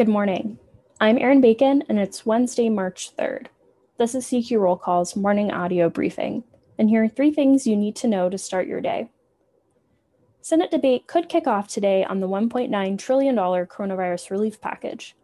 Good morning. I'm Erin Bacon, and it's Wednesday, March 3rd. This is CQ Roll Call's morning audio briefing, and here are three things you need to know to start your day. Senate debate could kick off today on the $1.9 trillion coronavirus relief package.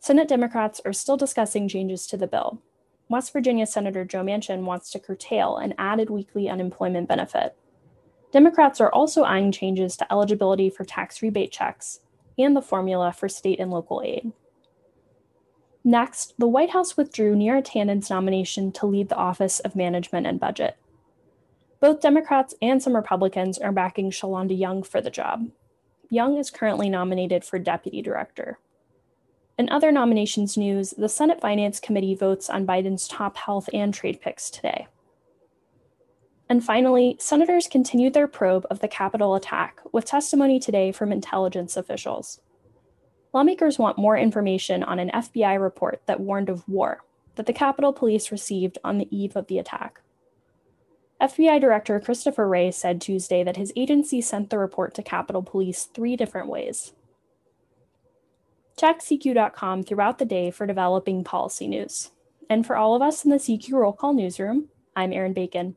Senate Democrats are still discussing changes to the bill. West Virginia Senator Joe Manchin wants to curtail an added weekly unemployment benefit. Democrats are also eyeing changes to eligibility for tax rebate checks and the formula for state and local aid. Next, the White House withdrew Neera Tanden's nomination to lead the Office of Management and Budget. Both Democrats and some Republicans are backing Shalanda Young for the job. Young is currently nominated for deputy director. In other nominations news, the Senate Finance Committee votes on Biden's top health and trade picks today. And finally, senators continued their probe of the Capitol attack with testimony today from intelligence officials. Lawmakers want more information on an FBI report that warned of war that the Capitol Police received on the eve of the attack. FBI Director Christopher Wray said Tuesday that his agency sent the report to Capitol Police three different ways. Check CQ.com throughout the day for developing policy news. And for all of us in the CQ Roll Call newsroom, I'm Erin Bacon.